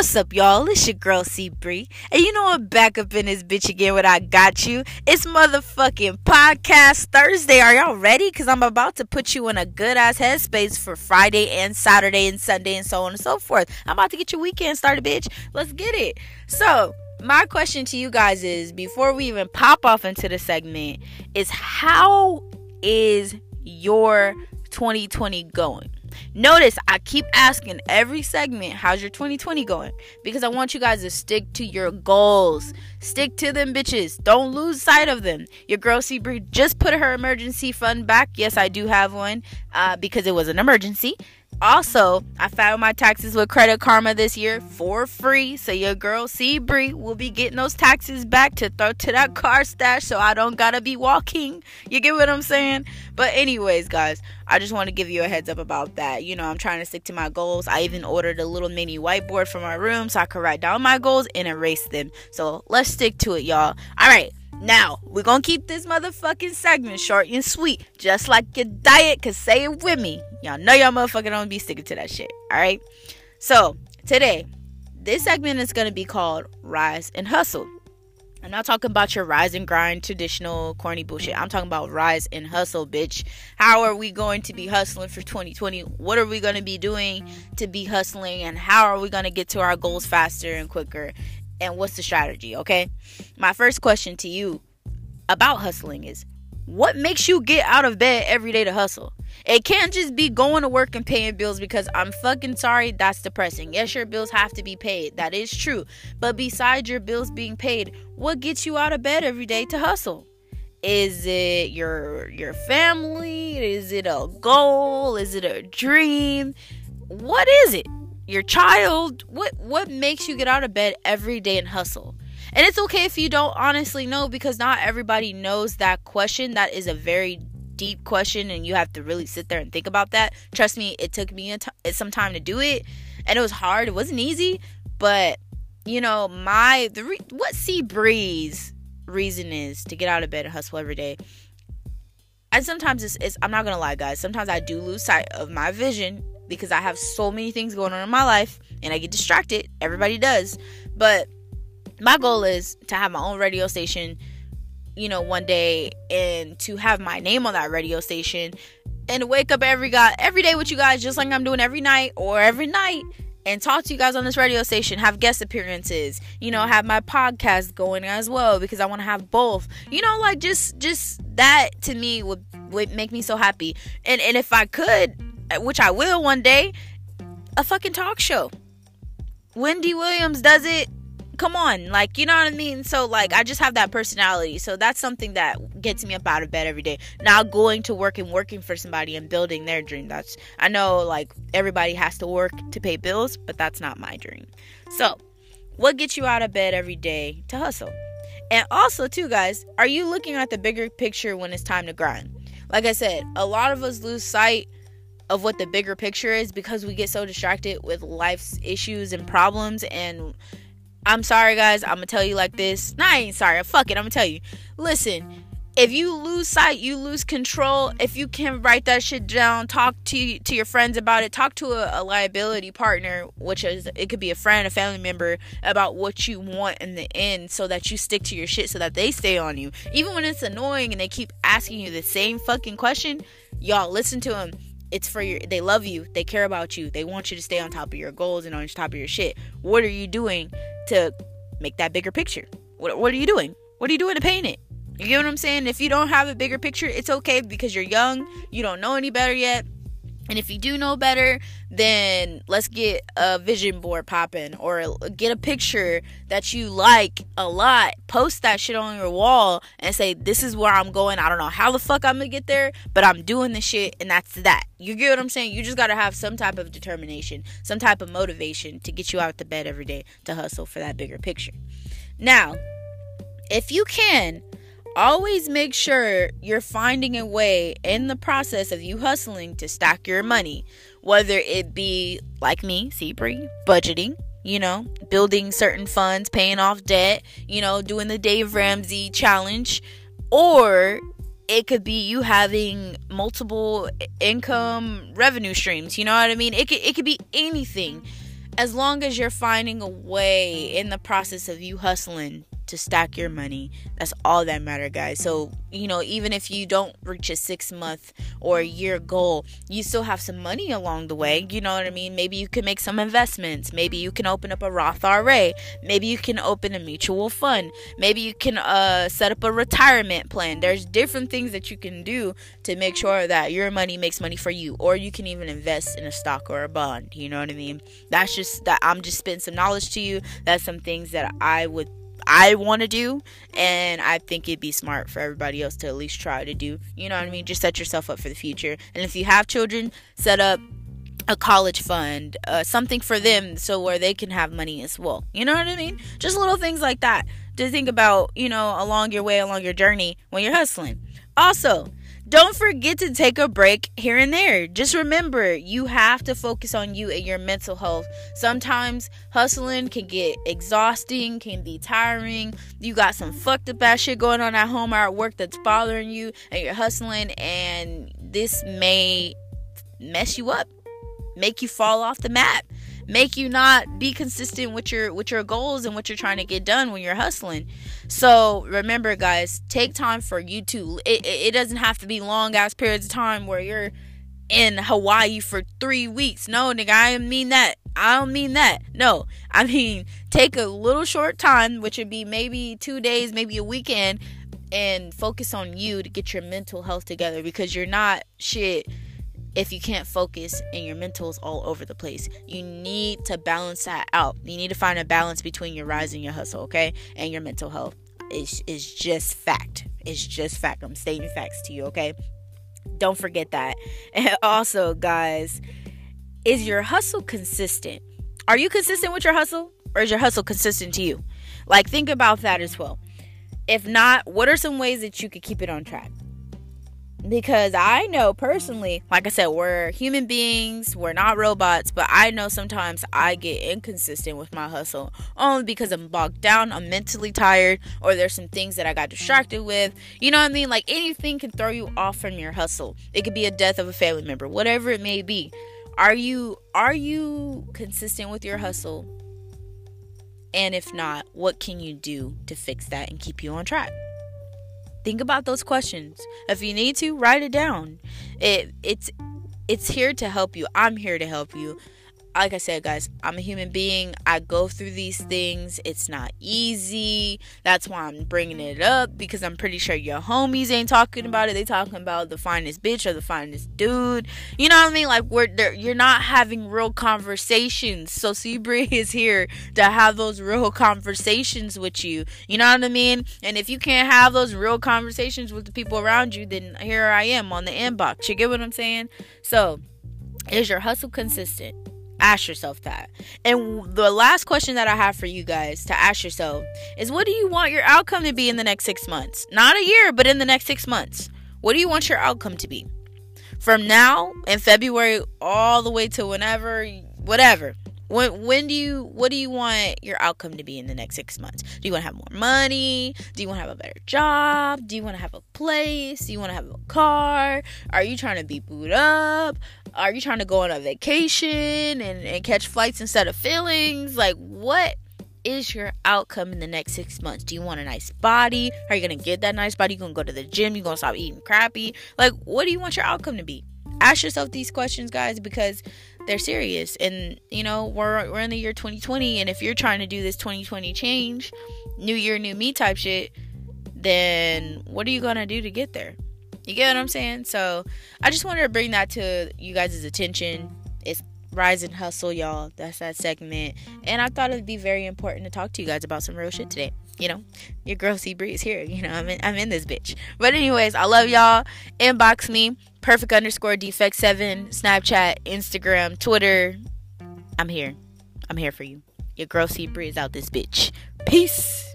What's up, y'all? It's your girl C Bree, and you know what? Back up in this bitch again. What I got you? It's motherfucking podcast Thursday. Are y'all ready? Cause I'm about to put you in a good ass headspace for Friday and Saturday and Sunday and so on and so forth. I'm about to get your weekend started, bitch. Let's get it. So my question to you guys is: before we even pop off into the segment, is how is your 2020 going? Notice I keep asking every segment, how's your 2020 going? Because I want you guys to stick to your goals. Stick to them, bitches. Don't lose sight of them. Your girl C Bree just put her emergency fund back. Yes, I do have one uh, because it was an emergency. Also, I filed my taxes with Credit Karma this year for free. So your girl C Bree will be getting those taxes back to throw to that car stash so I don't gotta be walking. You get what I'm saying? But anyways, guys, I just want to give you a heads up about that. You know, I'm trying to stick to my goals. I even ordered a little mini whiteboard for my room so I could write down my goals and erase them. So let's stick to it, y'all. Alright. Now, we're gonna keep this motherfucking segment short and sweet, just like your diet, cause say it with me. Y'all know y'all motherfucking don't be sticking to that shit, alright? So, today, this segment is gonna be called Rise and Hustle. I'm not talking about your rise and grind traditional corny bullshit. I'm talking about rise and hustle, bitch. How are we going to be hustling for 2020? What are we going to be doing to be hustling? And how are we going to get to our goals faster and quicker? And what's the strategy, okay? My first question to you about hustling is what makes you get out of bed every day to hustle? It can't just be going to work and paying bills because I'm fucking sorry, that's depressing. Yes, your bills have to be paid. That is true. But besides your bills being paid, what gets you out of bed every day to hustle? Is it your your family? Is it a goal? Is it a dream? What is it? Your child what what makes you get out of bed every day and hustle? And it's okay if you don't honestly know because not everybody knows that question. That is a very deep question and you have to really sit there and think about that. Trust me it took me t- some time to do it and it was hard. It wasn't easy but you know my the re- what Sea Breeze reason is to get out of bed and hustle every day. And sometimes it's, it's i'm not gonna lie guys sometimes i do lose sight of my vision because I have so many things going on in my life and I get distracted. Everybody does. But my goal is to have my own radio station, you know, one day and to have my name on that radio station and wake up every guy every day with you guys just like I'm doing every night or every night and talk to you guys on this radio station, have guest appearances, you know, have my podcast going as well because I want to have both. You know, like just just that to me would would make me so happy. And and if I could Uh, which I will one day, a fucking talk show. Wendy Williams does it. Come on, like you know what I mean. So like I just have that personality. So that's something that gets me up out of bed every day. Not going to work and working for somebody and building their dream. That's I know like everybody has to work to pay bills, but that's not my dream. So, what gets you out of bed every day to hustle? And also, too, guys, are you looking at the bigger picture when it's time to grind? Like I said, a lot of us lose sight of what the bigger picture is because we get so distracted with life's issues and problems and I'm sorry guys, I'm gonna tell you like this. Nah, I ain't sorry. Fuck it, I'm gonna tell you. Listen, if you lose sight, you lose control. If you can write that shit down, talk to to your friends about it. Talk to a, a, liability partner, which is it could be a friend, a family member, about what you want in the end, so that you stick to your shit, so that they stay on you. Even when it's annoying and they keep asking you the same fucking question, y'all listen to them it's for your they love you they care about you they want you to stay on top of your goals and on top of your shit. What are you doing to make that bigger picture? What, what are you doing? What are you doing to paint it? You get what i'm saying? If you don't have a bigger picture it's okay because you're young you don't know any better yet and if you do know better, then let's get a vision board popping or get a picture that you like a lot. Post that shit on your wall and say, This is where I'm going. I don't know how the fuck I'm gonna get there, but I'm doing this shit and that's that. You get what I'm saying? You just gotta have some type of determination, some type of motivation to get you out the bed every day to hustle for that bigger picture. Now, if you can, always make sure you're finding a way in the process of you hustling to stack your money, whether it be like me, Seabree, budgeting, you know, building certain funds, paying off debt, you know, doing the Dave Ramsey challenge, or it could be you having multiple income revenue streams. You know what I mean? It could it could be anything as long as you're finding a way in the process of you hustling to stack your money. That's all that matter, guys. So, you know, even if you don't reach a 6 month or a year goal, you still have some money along the way. You know what I mean? Maybe you can make some investments. Maybe you can open up a Roth IRA. Maybe you can open a mutual fund. Maybe you can uh, set up a retirement plan. There's different things that you can do to make sure that your money makes money for you or you can even invest in a stock or a bond. You know what I mean? That's just that I'm just spitting some knowledge to you. That's some things that I would I want to do, and I think it'd be smart for everybody else to at least try to do. You know what I mean? Just set yourself up for the future. And if you have children, set up a college fund, uh, something for them so where they can have money as well. You know what I mean? Just little things like that to think about, you know, along your way, along your journey when you're hustling. Also, don't forget to take a break here and there. Just remember, you have to focus on you and your mental health. Sometimes hustling can get exhausting, can be tiring. You got some fucked up ass shit going on at home or at work that's bothering you, and you're hustling, and this may mess you up, make you fall off the map make you not be consistent with your with your goals and what you're trying to get done when you're hustling. So remember, guys, take time for you too. It, it doesn't have to be long ass periods of time where you're in Hawaii for three weeks. No, nigga, I don't mean that. I don't mean that. No, I mean take a little short time, which would be maybe two days, maybe a weekend, and focus on you to get your mental health together because you're not shit if you can't focus and your mental is all over the place. You need to balance that out. You need to find a balance between your rise and your hustle, okay? And your mental health. It's, it's just fact. It's just fact. I'm stating facts to you, okay? Don't forget that. And also, guys, is your hustle consistent? Are you consistent with your hustle? Or is your hustle consistent to you? Like, think about that as well. If not, what are some ways that you could keep it on track? Because I know personally, like I said, we're human beings, we're not robots, but I know sometimes I get inconsistent with my hustle only because I'm bogged down, I'm mentally tired, or there's some things that I got distracted with. You know what I mean? Like anything can throw you off from your hustle. It could be a death of a family member, whatever it may be. Are you are you consistent with your hustle? And if not, what can you do to fix that and keep you on track? Think about those questions. If you need to, write it down. It it's it's here to help you. I'm here to help you like I said, guys, I'm a human being. I go through these things. It's not easy. That's why I'm bringing it up because I'm pretty sure your homies ain't talking about it. They talking about the finest bitch or the finest dude. You know what I mean? Like we're you're not having real conversations. So Seabree is here to have those real conversations with you. You know what I mean? And if you can't have those real conversations with the people around you, then here I am on the inbox. You get what I'm saying? So, is your hustle consistent? Ask yourself that. And the last question that I have for you guys to ask yourself is what do you want your outcome to be in the next six months? Not a year, but in the next six months. What do you want your outcome to be? From now in February all the way to whenever, whatever. When when do you what do you want your outcome to be in the next six months? Do you want to have more money? Do you want to have a better job? Do you want to have a place? Do you want to have a car? Are you trying to be booed up? Are you trying to go on a vacation and, and catch flights instead of feelings? Like what is your outcome in the next six months? Do you want a nice body? Are you gonna get that nice body? You gonna go to the gym? You gonna stop eating crappy? Like what do you want your outcome to be? Ask yourself these questions, guys, because they're serious. And you know, we're we're in the year 2020, and if you're trying to do this 2020 change, new year, new me type shit, then what are you gonna do to get there? You get what I'm saying? So I just wanted to bring that to you guys' attention. It's Rise and Hustle, y'all. That's that segment. And I thought it'd be very important to talk to you guys about some real shit today. You know, your girl C Breeze here. You know, I'm in, I'm in this bitch. But anyways, I love y'all. Inbox me perfect underscore defect seven, Snapchat, Instagram, Twitter. I'm here. I'm here for you. Your girl C Breeze out this bitch. Peace.